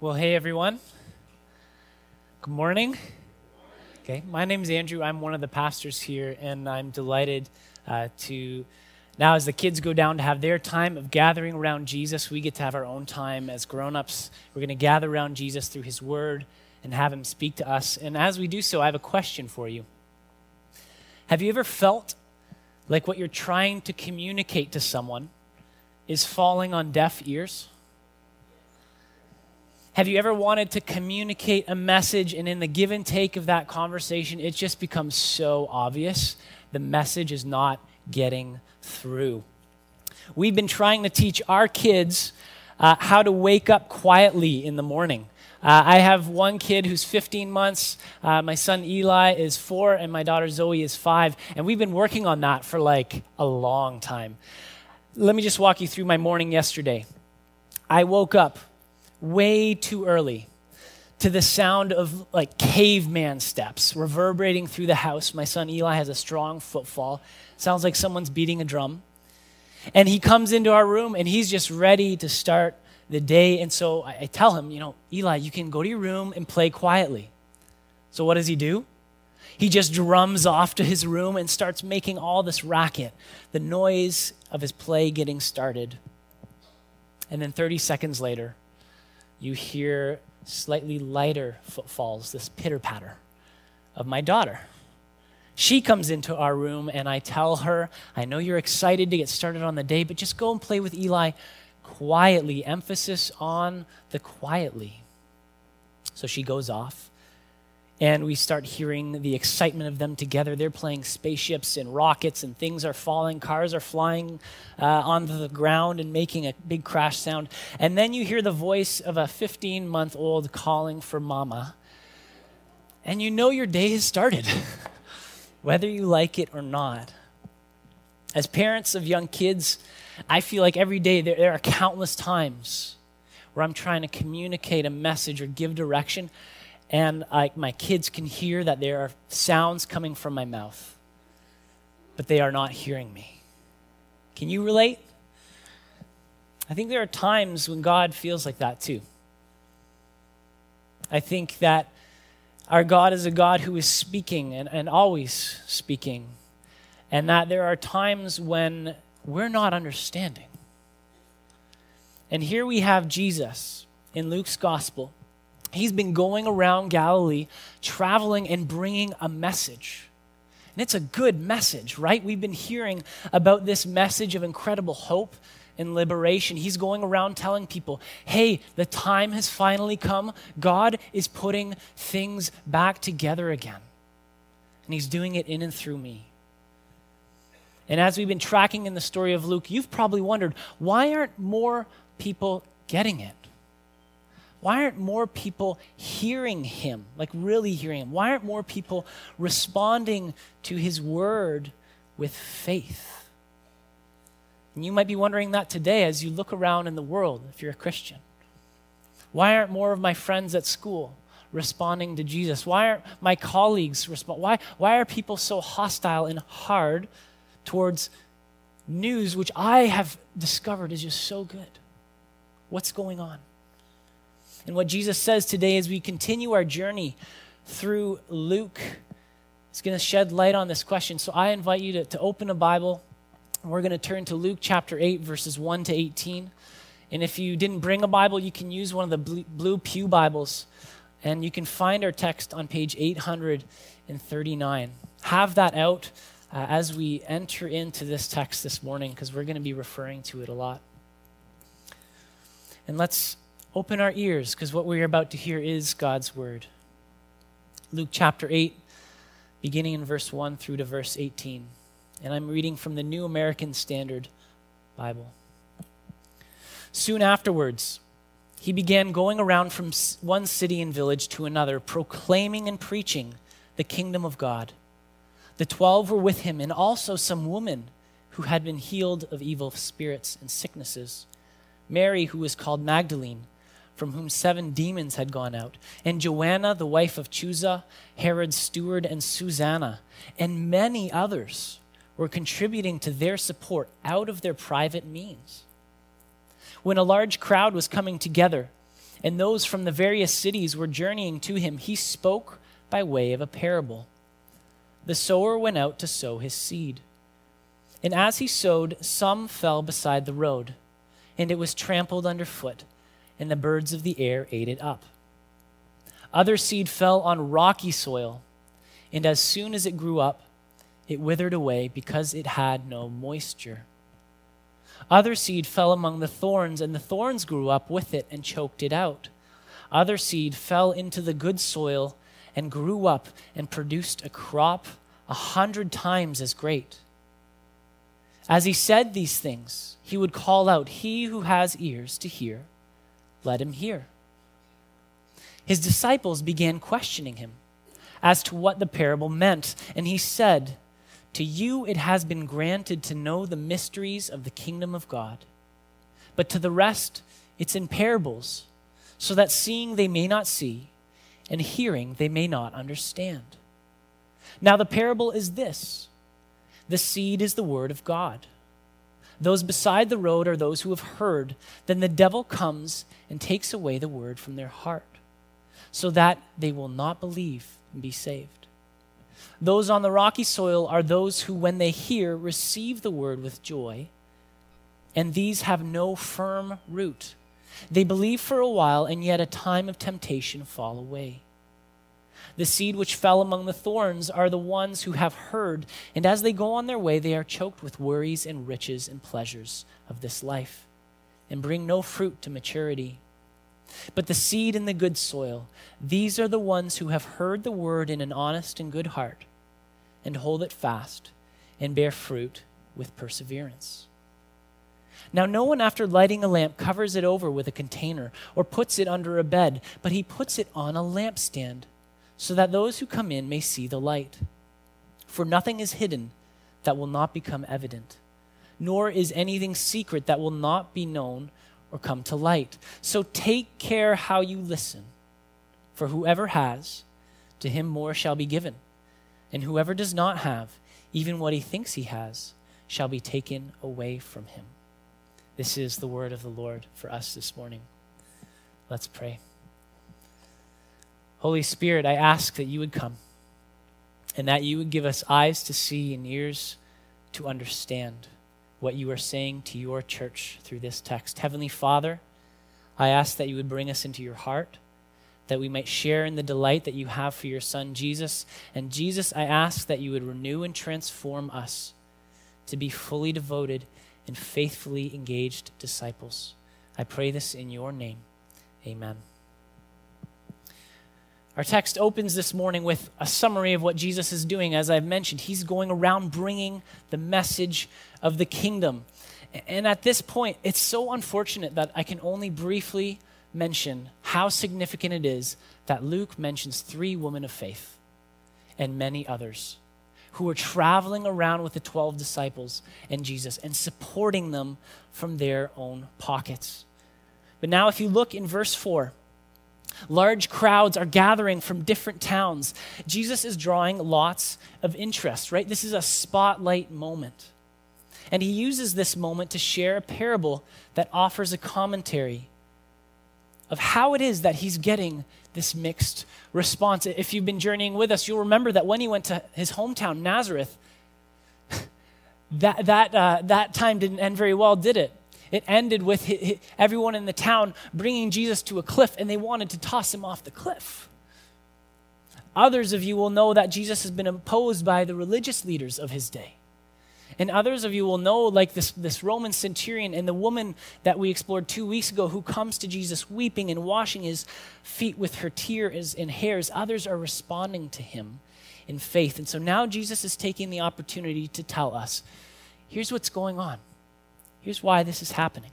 Well, hey everyone. Good morning. Okay, my name is Andrew. I'm one of the pastors here, and I'm delighted uh, to now, as the kids go down to have their time of gathering around Jesus, we get to have our own time as grown ups. We're going to gather around Jesus through his word and have him speak to us. And as we do so, I have a question for you. Have you ever felt like what you're trying to communicate to someone is falling on deaf ears? Have you ever wanted to communicate a message, and in the give and take of that conversation, it just becomes so obvious the message is not getting through? We've been trying to teach our kids uh, how to wake up quietly in the morning. Uh, I have one kid who's 15 months. Uh, my son Eli is four, and my daughter Zoe is five. And we've been working on that for like a long time. Let me just walk you through my morning yesterday. I woke up way too early to the sound of like caveman steps reverberating through the house. My son Eli has a strong footfall. Sounds like someone's beating a drum. And he comes into our room and he's just ready to start the day. And so I, I tell him, you know, Eli, you can go to your room and play quietly. So what does he do? He just drums off to his room and starts making all this racket, the noise of his play getting started. And then 30 seconds later, you hear slightly lighter footfalls, this pitter patter of my daughter. She comes into our room, and I tell her, I know you're excited to get started on the day, but just go and play with Eli quietly. Emphasis on the quietly. So she goes off and we start hearing the excitement of them together. They're playing spaceships and rockets, and things are falling, cars are flying uh, onto the ground and making a big crash sound. And then you hear the voice of a 15 month old calling for mama, and you know your day has started, whether you like it or not. As parents of young kids, I feel like every day there, there are countless times where I'm trying to communicate a message or give direction and I, my kids can hear that there are sounds coming from my mouth, but they are not hearing me. Can you relate? I think there are times when God feels like that too. I think that our God is a God who is speaking and, and always speaking, and that there are times when we're not understanding. And here we have Jesus in Luke's gospel he's been going around Galilee, traveling and bringing a message. And it's a good message, right? We've been hearing about this message of incredible hope and liberation. He's going around telling people, hey, the time has finally come. God is putting things back together again. And he's doing it in and through me. And as we've been tracking in the story of Luke, you've probably wondered why aren't more people getting it? Why aren't more people hearing him, like really hearing him? Why aren't more people responding to his word with faith? And you might be wondering that today as you look around in the world, if you're a Christian. Why aren't more of my friends at school responding to Jesus? Why aren't my colleagues respond? Why, why are people so hostile and hard towards news which I have discovered is just so good? What's going on? And what Jesus says today as we continue our journey through Luke is going to shed light on this question. So I invite you to, to open a Bible. We're going to turn to Luke chapter 8, verses 1 to 18. And if you didn't bring a Bible, you can use one of the blue, blue Pew Bibles. And you can find our text on page 839. Have that out uh, as we enter into this text this morning because we're going to be referring to it a lot. And let's open our ears because what we're about to hear is God's word. Luke chapter 8, beginning in verse 1 through to verse 18. And I'm reading from the New American Standard Bible. Soon afterwards, he began going around from one city and village to another, proclaiming and preaching the kingdom of God. The twelve were with him, and also some women who had been healed of evil spirits and sicknesses. Mary, who was called Magdalene, from whom seven demons had gone out, and Joanna, the wife of Chuza, Herod's steward, and Susanna, and many others were contributing to their support out of their private means. When a large crowd was coming together, and those from the various cities were journeying to him, he spoke by way of a parable. The sower went out to sow his seed. And as he sowed, some fell beside the road, and it was trampled underfoot, and the birds of the air ate it up. Other seed fell on rocky soil, and as soon as it grew up, it withered away because it had no moisture. Other seed fell among the thorns, and the thorns grew up with it and choked it out. Other seed fell into the good soil and grew up and produced a crop a hundred times as great. As he said these things, he would call out, He who has ears to hear, let him hear. His disciples began questioning him as to what the parable meant, and he said, To you it has been granted to know the mysteries of the kingdom of God, but to the rest it's in parables, so that seeing they may not see, and hearing they may not understand. Now the parable is this the seed is the word of God. Those beside the road are those who have heard. Then the devil comes and takes away the word from their heart, so that they will not believe and be saved. Those on the rocky soil are those who, when they hear, receive the word with joy, and these have no firm root. They believe for a while, and yet a time of temptation fall away. The seed which fell among the thorns are the ones who have heard, and as they go on their way, they are choked with worries and riches and pleasures of this life, and bring no fruit to maturity. But the seed in the good soil, these are the ones who have heard the word in an honest and good heart, and hold it fast, and bear fruit with perseverance. Now, no one, after lighting a lamp, covers it over with a container or puts it under a bed, but he puts it on a lampstand so that those who come in may see the light. For nothing is hidden that will not become evident, nor is anything secret that will not be known or come to light. So take care how you listen. For whoever has, to him more shall be given, and whoever does not have, even what he thinks he has, shall be taken away from him. This is the word of the Lord for us this morning. Let's pray. Holy Spirit, I ask that you would come and that you would give us eyes to see and ears to understand what you are saying to your church through this text. Heavenly Father, I ask that you would bring us into your heart, that we might share in the delight that you have for your Son, Jesus. And Jesus, I ask that you would renew and transform us to be fully devoted and faithfully engaged disciples. I pray this in your name. Amen. Our text opens this morning with a summary of what Jesus is doing. As I've mentioned, he's going around bringing the message of the kingdom. And at this point, it's so unfortunate that I can only briefly mention how significant it is that Luke mentions three women of faith and many others who were traveling around with the 12 disciples and Jesus and supporting them from their own pockets. But now, if you look in verse 4, Large crowds are gathering from different towns. Jesus is drawing lots of interest, right? This is a spotlight moment. And he uses this moment to share a parable that offers a commentary of how it is that he's getting this mixed response. If you've been journeying with us, you'll remember that when he went to his hometown, Nazareth, that, that, uh, that time didn't end very well, did it? It ended with everyone in the town bringing Jesus to a cliff, and they wanted to toss him off the cliff. Others of you will know that Jesus has been opposed by the religious leaders of his day. And others of you will know, like this, this Roman centurion and the woman that we explored two weeks ago who comes to Jesus weeping and washing his feet with her tears and hairs. Others are responding to him in faith. And so now Jesus is taking the opportunity to tell us here's what's going on. Here's why this is happening.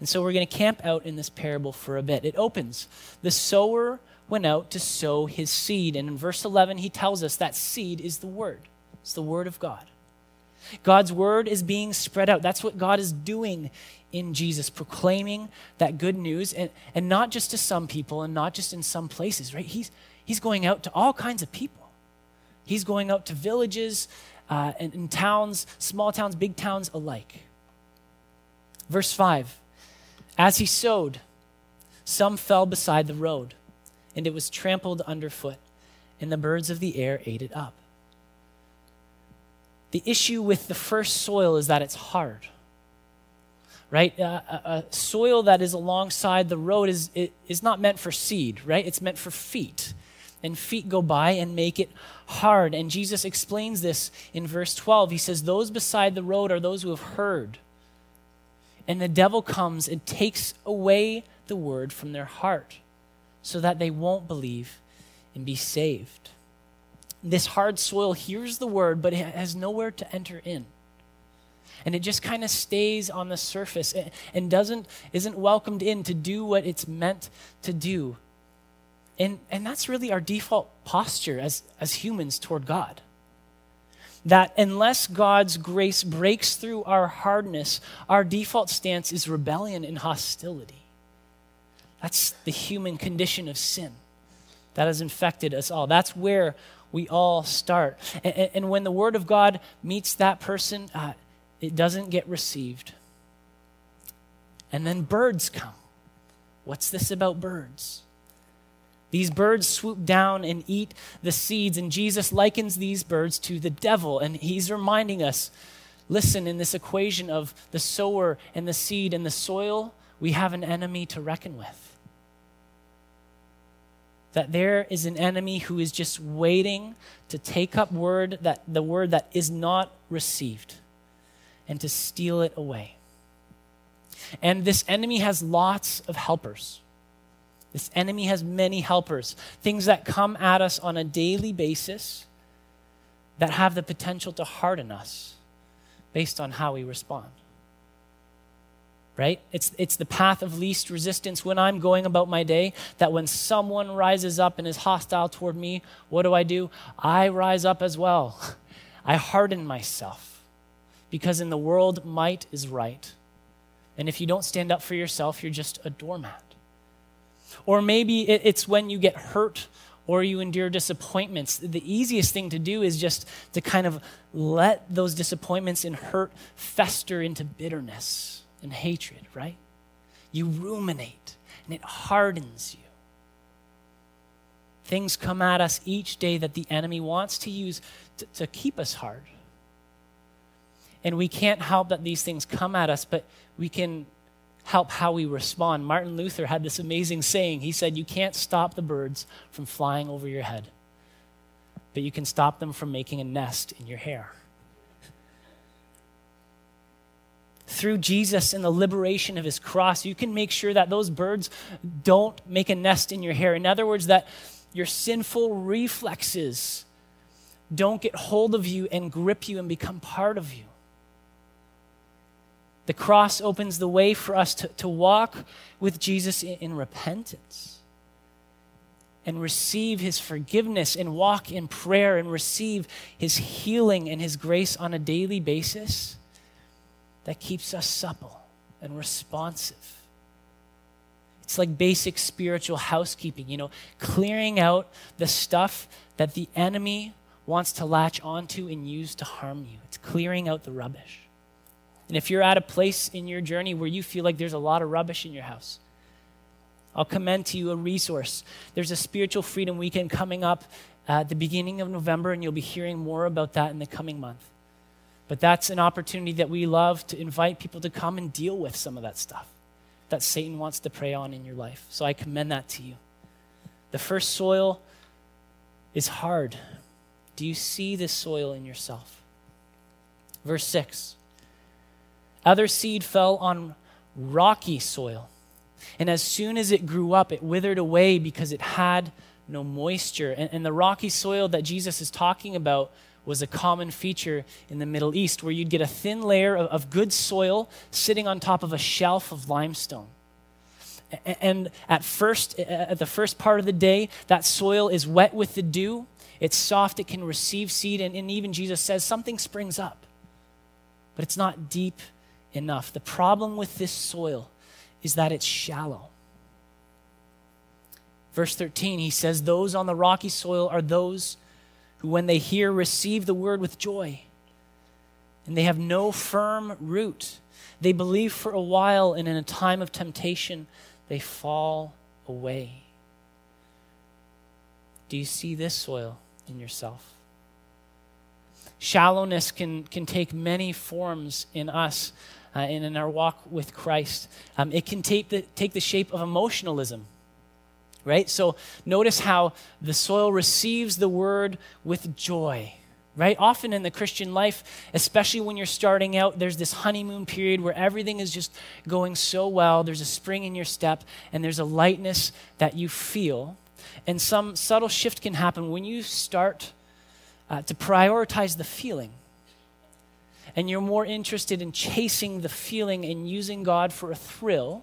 And so we're going to camp out in this parable for a bit. It opens The sower went out to sow his seed. And in verse 11, he tells us that seed is the word, it's the word of God. God's word is being spread out. That's what God is doing in Jesus, proclaiming that good news, and, and not just to some people and not just in some places, right? He's, he's going out to all kinds of people. He's going out to villages uh, and, and towns, small towns, big towns alike. Verse 5 As he sowed, Some fell beside the road, and it was trampled underfoot, and the birds of the air ate it up. The issue with the first soil is that it's hard. Right? Uh, a, a, soil that is alongside the road is, it, is not meant for seed, right? It's meant for feet. And feet go by and make it hard. And Jesus explains this in verse 12. He says, Those beside the road are those who have heard. And the devil comes and takes away the word from their heart so that they won't believe and be saved this hard soil hears the word, but it has nowhere to enter in. And it just kind of stays on the surface and doesn't, isn't welcomed in to do what it's meant to do. And, and that's really our default posture as, as humans toward God. That unless God's grace breaks through our hardness, our default stance is rebellion and hostility. That's the human condition of sin that has infected us all. That's where we all start. And, and when the Word of God meets that person, uh, it doesn't get received. And then birds come. What's this about birds? These birds swoop down and eat the seeds, and Jesus likens these birds to the devil. And he's reminding us listen, in this equation of the sower and the seed and the soil, we have an enemy to reckon with that there is an enemy who is just waiting to take up word that the word that is not received and to steal it away. And this enemy has lots of helpers. This enemy has many helpers, things that come at us on a daily basis that have the potential to harden us based on how we respond right? It's, it's the path of least resistance when I'm going about my day. That when someone rises up and is hostile toward me, what do I do? I rise up as well. I harden myself because in the world, might is right. And if you don't stand up for yourself, you're just a doormat. Or maybe it's when you get hurt or you endure disappointments. The easiest thing to do is just to kind of let those disappointments and hurt fester into bitterness and hatred, right? You ruminate and it hardens you. Things come at us each day that the enemy wants to use to, to keep us hard. And we can't help that these things come at us, but we can help how we respond. Martin Luther had this amazing saying. He said, You can't stop the birds from flying over your head, but you can stop them from making a nest in your hair. through Jesus and the liberation of his cross, you can make sure that those birds don't make a nest in your hair. In other words, that your sinful reflexes don't get hold of you and grip you and become part of you. The cross opens the way for us to, to walk with Jesus in, in repentance and receive his forgiveness and walk in prayer and receive his healing and his grace on a daily basis that keeps us supple and responsive. It's like basic spiritual housekeeping, you know, clearing out the stuff that the enemy wants to latch onto and use to harm you. It's clearing out the rubbish. And if you're at a place in your journey where you feel like there's a lot of rubbish in your house, I'll commend to you a resource. There's a spiritual freedom weekend coming up at the beginning of November, and you'll be hearing more about that in the coming month. But that's an opportunity that we love to invite people to come and deal with some of that stuff that Satan wants to prey on in your life. So I commend that to you. The first soil is hard. Do you see this soil in yourself? Verse 6 Other seed fell on rocky soil, and as soon as it grew up, it withered away because it had no moisture. And, and the rocky soil that Jesus is talking about was a common feature in the Middle East, where you'd get a thin layer of, of good soil sitting on top of a shelf of limestone. And at first, at the first part of the day, that soil is wet with the dew. It's soft, it can receive seed, and, and even Jesus says something springs up, but it's not deep enough. The problem with this soil is that it's shallow. Verse 13, he says, Those on the rocky soil are those who, when they hear, receive the word with joy. And they have no firm root. They believe for a while, and in a time of temptation, they fall away. Do you see this soil in yourself? Shallowness can, can take many forms in us uh, and in our walk with Christ. Um, it can take the, take the shape of emotionalism, right? So notice how the soil receives the word with joy right? Often in the Christian life, especially when you're starting out, there's this honeymoon period where everything is just going so well. There's a spring in your step, and there's a lightness that you feel. And some subtle shift can happen when you start uh, to prioritize the feeling. And you're more interested in chasing the feeling and using God for a thrill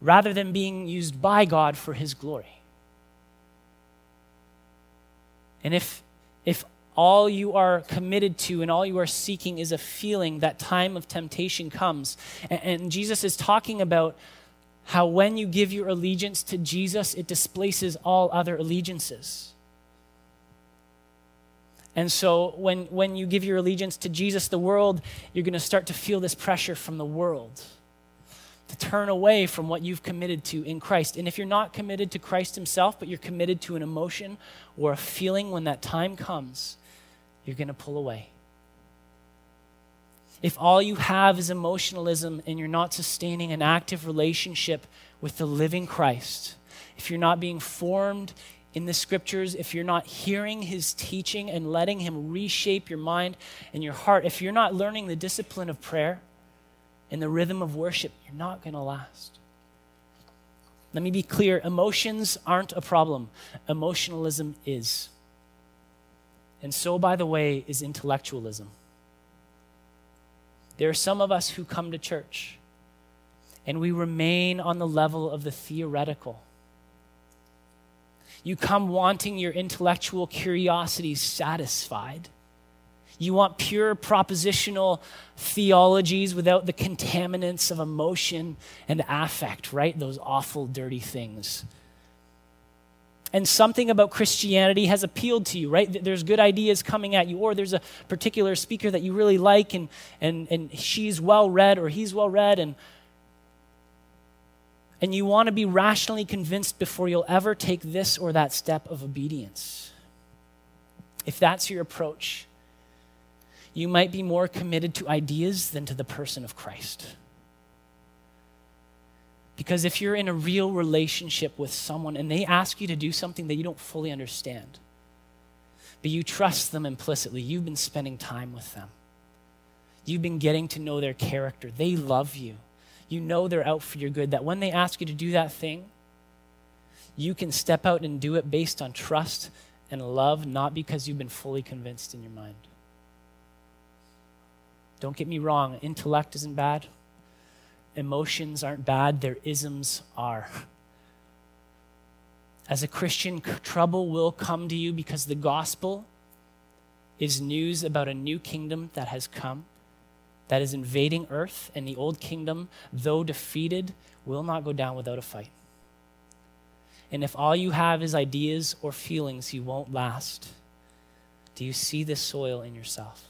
rather than being used by God for His glory. And if, if all you are committed to and all you are seeking is a feeling that time of temptation comes. And, and, Jesus is talking about how when you give your allegiance to Jesus, it displaces all other allegiances. And so when, when you give your allegiance to Jesus, the world, you're going to start to feel this pressure from the world to turn away from what you've committed to in Christ. And if you're not committed to Christ Himself, but you're committed to an emotion or a feeling when that time comes, you're going to pull away. If all you have is emotionalism and you're not sustaining an active relationship with the living Christ, if you're not being formed in the scriptures, if you're not hearing his teaching and letting him reshape your mind and your heart, if you're not learning the discipline of prayer and the rhythm of worship, you're not going to last. Let me be clear emotions aren't a problem, emotionalism is. And so, by the way, is intellectualism. There are some of us who come to church and we remain on the level of the theoretical. You come wanting your intellectual curiosities satisfied. You want pure propositional theologies without the contaminants of emotion and affect, right? Those awful, dirty things and something about Christianity has appealed to you, right? There's good ideas coming at you, or there's a particular speaker that you really like, and, and, and she's well read or he's well read, and, and you want to be rationally convinced before you'll ever take this or that step of obedience. If that's your approach, you might be more committed to ideas than to the person of Christ. Because if you're in a real relationship with someone and they ask you to do something that you don't fully understand, but you trust them implicitly, you've been spending time with them, you've been getting to know their character, they love you, you know they're out for your good, that when they ask you to do that thing, you can step out and do it based on trust and love, not because you've been fully convinced in your mind. Don't get me wrong, intellect isn't bad emotions aren't bad, their isms are. As a Christian, trouble will come to you because the gospel is news about a new kingdom that has come, that is invading earth, and the old kingdom, though defeated, will not go down without a fight. And if all you have is ideas or feelings, you won't last. Do you see this soil in yourself?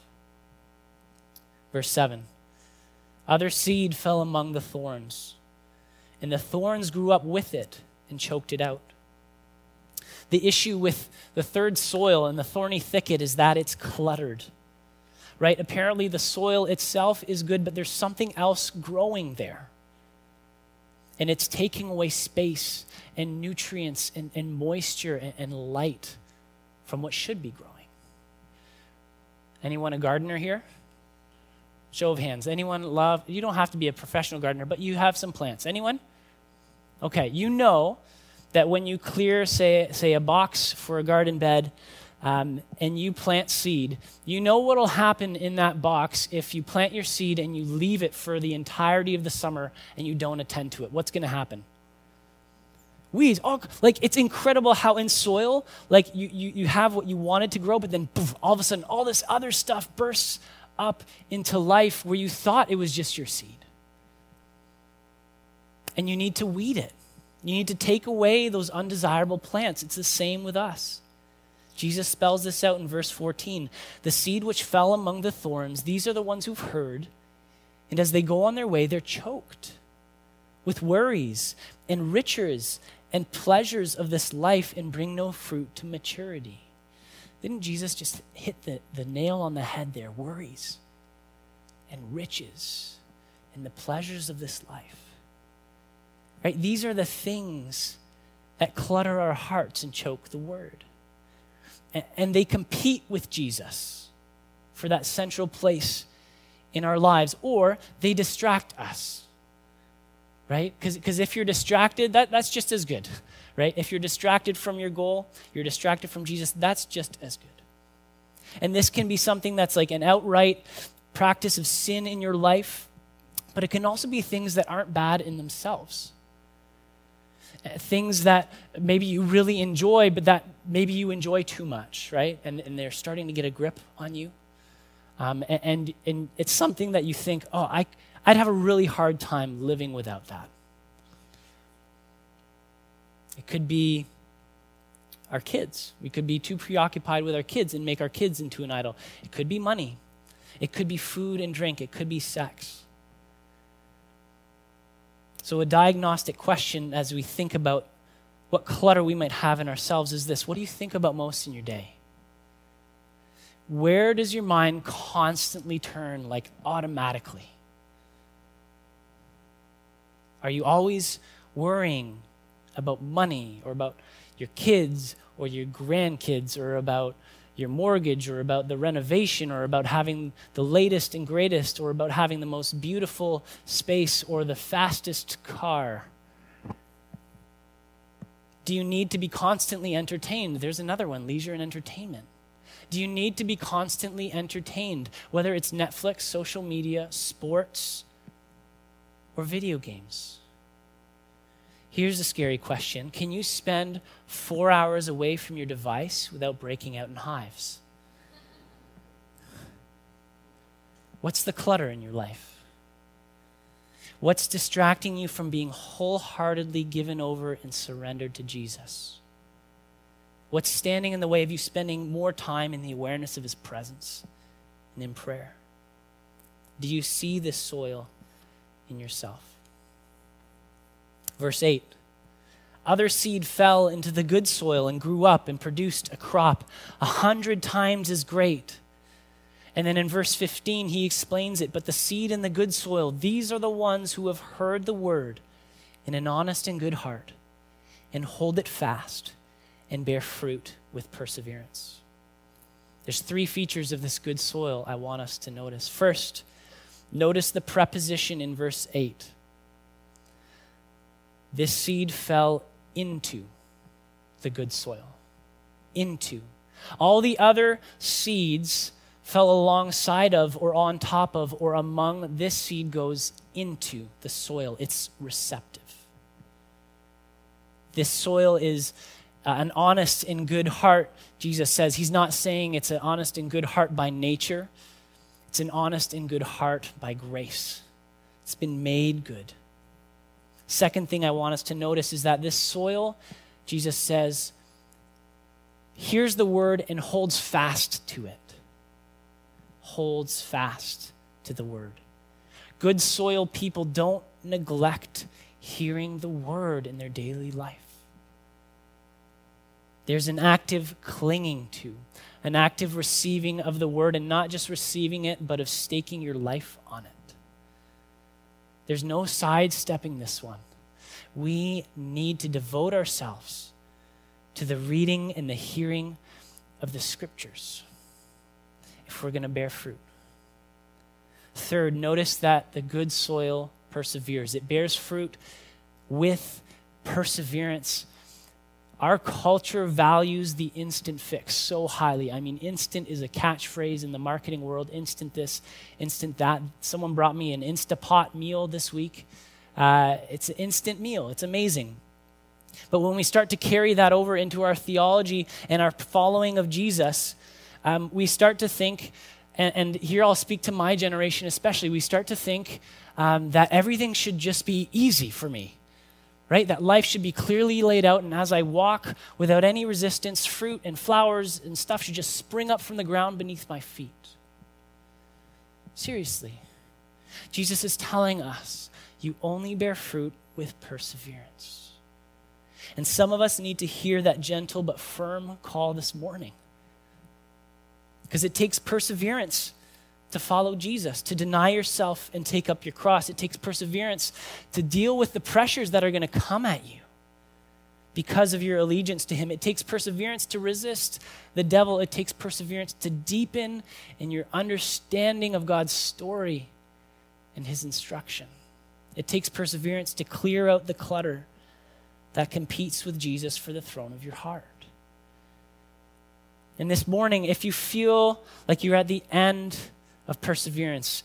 Verse 7 other seed fell among the thorns, and the thorns grew up with it and choked it out. The issue with the third soil and the thorny thicket is that it's cluttered. Right? Apparently, the soil itself is good, but there's something else growing there. And it's taking away space and nutrients and, and moisture and, and light from what should be growing. Anyone a gardener here? Show of hands. Anyone love? You don't have to be a professional gardener, but you have some plants. Anyone? Okay, you know that when you clear, say, say a box for a garden bed, um, and you plant seed, you know what will happen in that box if you plant your seed and you leave it for the entirety of the summer and you don't attend to it. What's going to happen? Weeds. Like it's incredible how in soil, like you, you, you have what you wanted to grow, but then poof, all of a sudden all this other stuff bursts up into life where you thought it was just your seed. And you need to weed it. You need to take away those undesirable plants. It's the same with us. Jesus spells this out in verse 14. The seed which fell among the thorns, these are the ones who've heard, and as they go on their way, they're choked with worries and riches and pleasures of this life and bring no fruit to maturity. Didn't Jesus just hit the, the nail on the head there? Worries and riches and the pleasures of this life. Right? These are the things that clutter our hearts and choke the word. And, they compete with Jesus for that central place in our lives, or they distract us. Right? Because if you're distracted, that, that's just as good. Right? If you're distracted from your goal, you're distracted from Jesus, that's just as good. And this can be something that's like an outright practice of sin in your life, but it can also be things that aren't bad in themselves. Things that maybe you really enjoy, but that maybe you enjoy too much, right? And, and they're starting to get a grip on you. Um, and, and, and it's something that you think, oh, I, I'd have a really hard time living without that. It could be our kids. We could be too preoccupied with our kids and make our kids into an idol. It could be money. It could be food and drink. It could be sex. So, a diagnostic question as we think about what clutter we might have in ourselves is this What do you think about most in your day? Where does your mind constantly turn, like automatically? Are you always worrying about money or about your kids or your grandkids or about your mortgage or about the renovation or about having the latest and greatest or about having the most beautiful space or the fastest car? Do you need to be constantly entertained? There's another one leisure and entertainment. Do you need to be constantly entertained, whether it's Netflix, social media, sports, or video games? Here's a scary question Can you spend four hours away from your device without breaking out in hives? What's the clutter in your life? What's distracting you from being wholeheartedly given over and surrendered to Jesus? What's standing in the way of you spending more time in the awareness of His presence and in prayer? Do you see this soil in yourself? Verse 8 Other seed fell into the good soil and grew up and produced a crop a hundred times as great. And then in verse 15, he explains it. But the seed in the good soil, these are the ones who have heard the word in an honest and good heart and hold it fast and bear fruit with perseverance. There's three features of this good soil I want us to notice. First, notice the preposition in verse 8 this seed fell into the good soil. Into. All the other seeds fell alongside of, or on top of, or among. This seed goes into the soil. It's receptive. This soil is uh, an honest and good heart, Jesus says. He's not saying it's an honest and good heart by nature, it's an honest and good heart by grace. It's been made good. Second thing I want us to notice is that this soil, Jesus says, hears the word and holds fast to it. Holds fast to the word. Good soil people don't neglect hearing the word in their daily life. There's an active clinging to, an active receiving of the word, and not just receiving it, but of staking your life on it. There's no sidestepping this one. We need to devote ourselves to the reading and the hearing of the scriptures if we're going to bear fruit. Third, notice that the good soil perseveres, it bears fruit with perseverance our culture values the instant fix so highly. I mean, instant is a catchphrase in the marketing world instant this, instant that. Someone brought me an Instapot meal this week. Uh, it's an instant meal, it's amazing. But when we start to carry that over into our theology and our following of Jesus, um, we start to think, and, and, here I'll speak to my generation especially, we start to think um, that everything should just be easy for me right? That life should be clearly laid out, and as I walk without any resistance, fruit and flowers and stuff should just spring up from the ground beneath my feet. Seriously. Jesus is telling us you only bear fruit with perseverance. And some of us need to hear that gentle but firm call this morning. Because it takes perseverance to follow Jesus, to deny yourself and take up your cross. It takes perseverance to deal with the pressures that are going to come at you because of your allegiance to Him. It takes perseverance to resist the devil, it takes perseverance to deepen in your understanding of God's story and His instruction. It takes perseverance to clear out the clutter that competes with Jesus for the throne of your heart. And this morning, if you feel like you're at the end of perseverance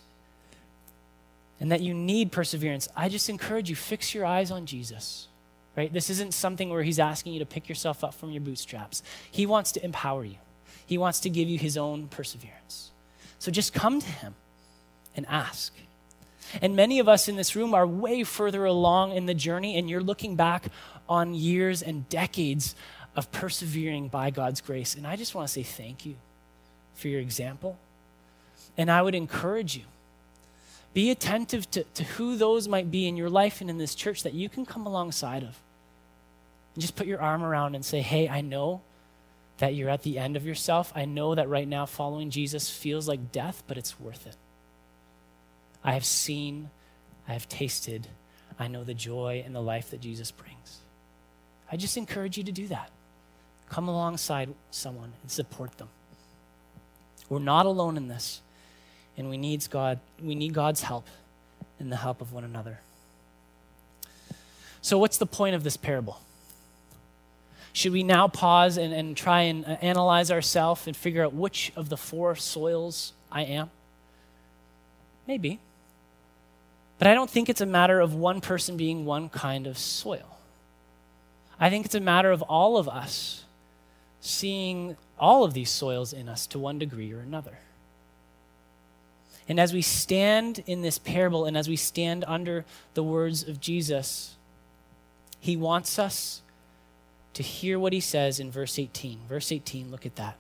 and that you need perseverance, I just encourage you fix your eyes on Jesus. Right? This isn't something where he's asking you to pick yourself up from your bootstraps. He wants to empower you. He wants to give you his own perseverance. So just come to him and ask. And many of us in this room are way further along in the journey, and you're looking back on years and decades of persevering by God's grace. And I just want to say thank you for your example. And I would encourage you be attentive to, to who those might be in your life and in this church that you can come alongside of. And just put your arm around and say, hey, I know that you're at the end of yourself. I know that right now following Jesus feels like death, but it's worth it. I have seen, I have tasted, I know the joy and the life that Jesus brings. I just encourage you to do that. Come alongside someone and support them. We're not alone in this, and we need God, we need God's help and the help of one another. So what's the point of this parable? Should we now pause and, and try and uh, analyze ourselves and figure out which of the four soils I am? Maybe. But I don't think it's a matter of one person being one kind of soil. I think it's a matter of all of us seeing all of these soils in us to one degree or another. And as we stand in this parable and as we stand under the words of Jesus, he wants us to hear what he says in verse 18. Verse 18, look at that.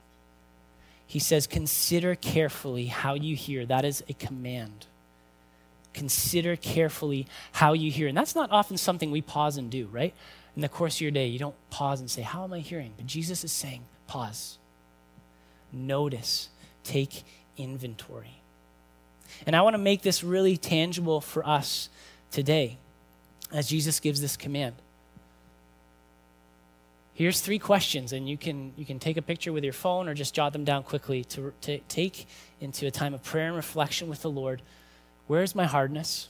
He says, Consider carefully how you hear. That is a command. Consider carefully how you hear. And that's not often something we pause and do, right? in the course of your day, you don't pause and say, How am I hearing? But Jesus is saying, Pause. Notice. Take inventory. And I want to make this really tangible for us today as Jesus gives this command. Here's three questions, and you can, you can take a picture with your phone or just jot them down quickly to, to take into a time of prayer and reflection with the Lord. Where's my hardness?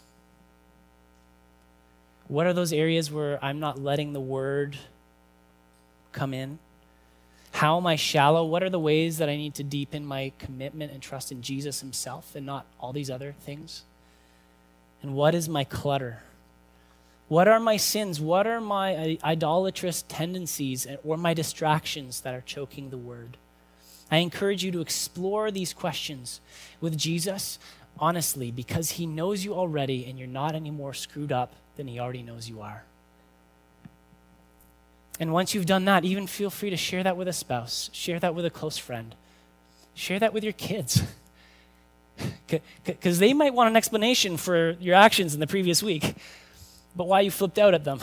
What are those areas where I'm not letting the word come in? How am I shallow? What are the ways that I need to deepen my commitment and trust in Jesus Himself and not all these other things? And what is my clutter? What are my sins? What are my idolatrous tendencies or my distractions that are choking the word? I encourage you to explore these questions with Jesus honestly because he knows you already and you're not any more screwed up than He already knows you are. And once you've done that, even feel free to share that with a spouse, share that with a close friend, share that with your kids. Because they might want an explanation for your actions in the previous week, but why you flipped out at them.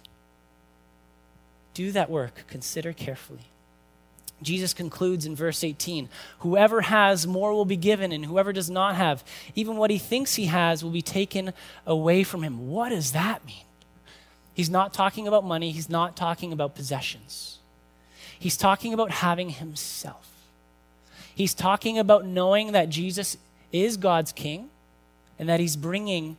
Do that work, consider carefully. Jesus concludes in verse 18 Whoever has more will be given, and whoever does not have, even what he thinks he has, will be taken away from him. What does that mean? He's not talking about money, he's not talking about possessions. He's talking about having himself. He's talking about knowing that Jesus is God's king and that he's bringing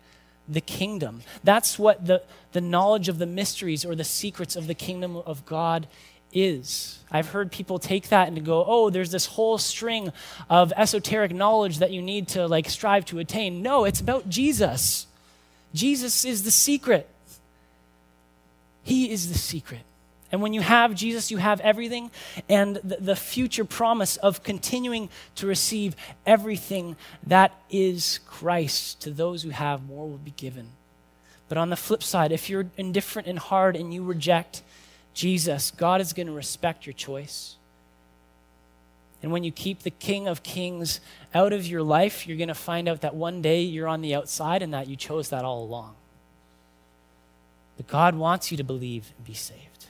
the kingdom. That's what the, the knowledge of the mysteries or the secrets of the kingdom of God is. I've heard people take that and go, oh, there's this whole string of esoteric knowledge that you need to like strive to attain. No, it's about Jesus. Jesus is the secret. He is the secret. And when you have Jesus, you have everything and the, the, future promise of continuing to receive everything that is Christ. To those who have, more will be given. But on the flip side, if you're indifferent and hard and you reject Jesus, God is going to respect your choice. And when you keep the King of Kings out of your life, you're going to find out that one day you're on the outside and that you chose that all along. But God wants you to believe and be saved.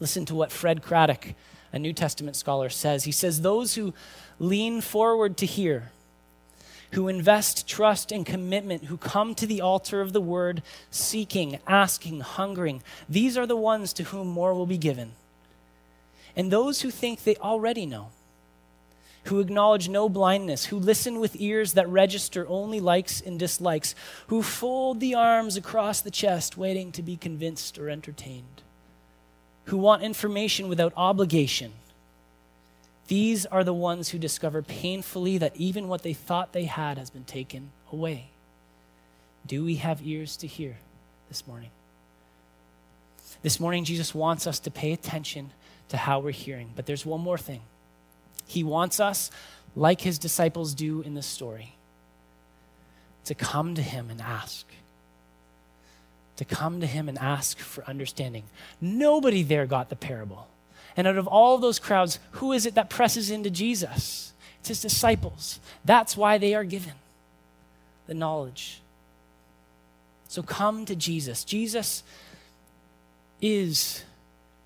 Listen to what Fred Craddock, a New Testament scholar, says. He says, Those who lean forward to hear, who invest trust and commitment, who come to the altar of the word, seeking, asking, hungering, these are the ones to whom more will be given. And those who think they already know, who acknowledge no blindness, who listen with ears that register only likes and dislikes, who fold the arms across the chest, waiting to be convinced or entertained, who want information without obligation. These are the ones who discover painfully that even what they thought they had has been taken away. Do we have ears to hear this morning? This morning, Jesus wants us to pay attention to how we're hearing. But there's one more thing. He wants us, like his disciples do in this story, to come to him and ask. To come to him and ask for understanding. Nobody there got the parable. And out of all those crowds, who is it that presses into Jesus? It's his disciples. That's why they are given the knowledge. So come to Jesus. Jesus is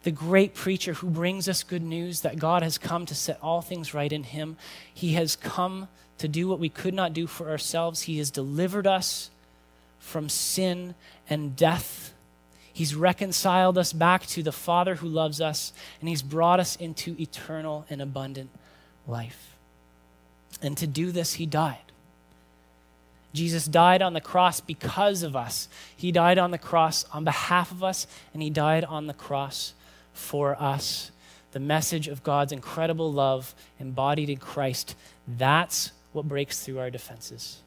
the great preacher who brings us good news that God has come to set all things right in him. He has come to do what we could not do for ourselves. He has delivered us from sin and death. He's reconciled us back to the Father who loves us, and He's brought us into eternal and abundant life. And to do this, He died. Jesus died on the cross because of us. He died on the cross on behalf of us, and He died on the cross for us. The message of God's incredible love embodied in Christ, that's what breaks through our defenses.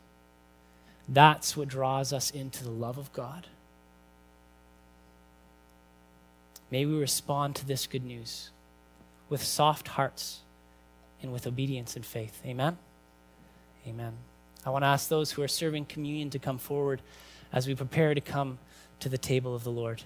That's what draws us into the love of God. May we respond to this good news with soft hearts and with obedience and faith. Amen. Amen. I want to ask those who are serving communion to come forward as we prepare to come to the table of the Lord.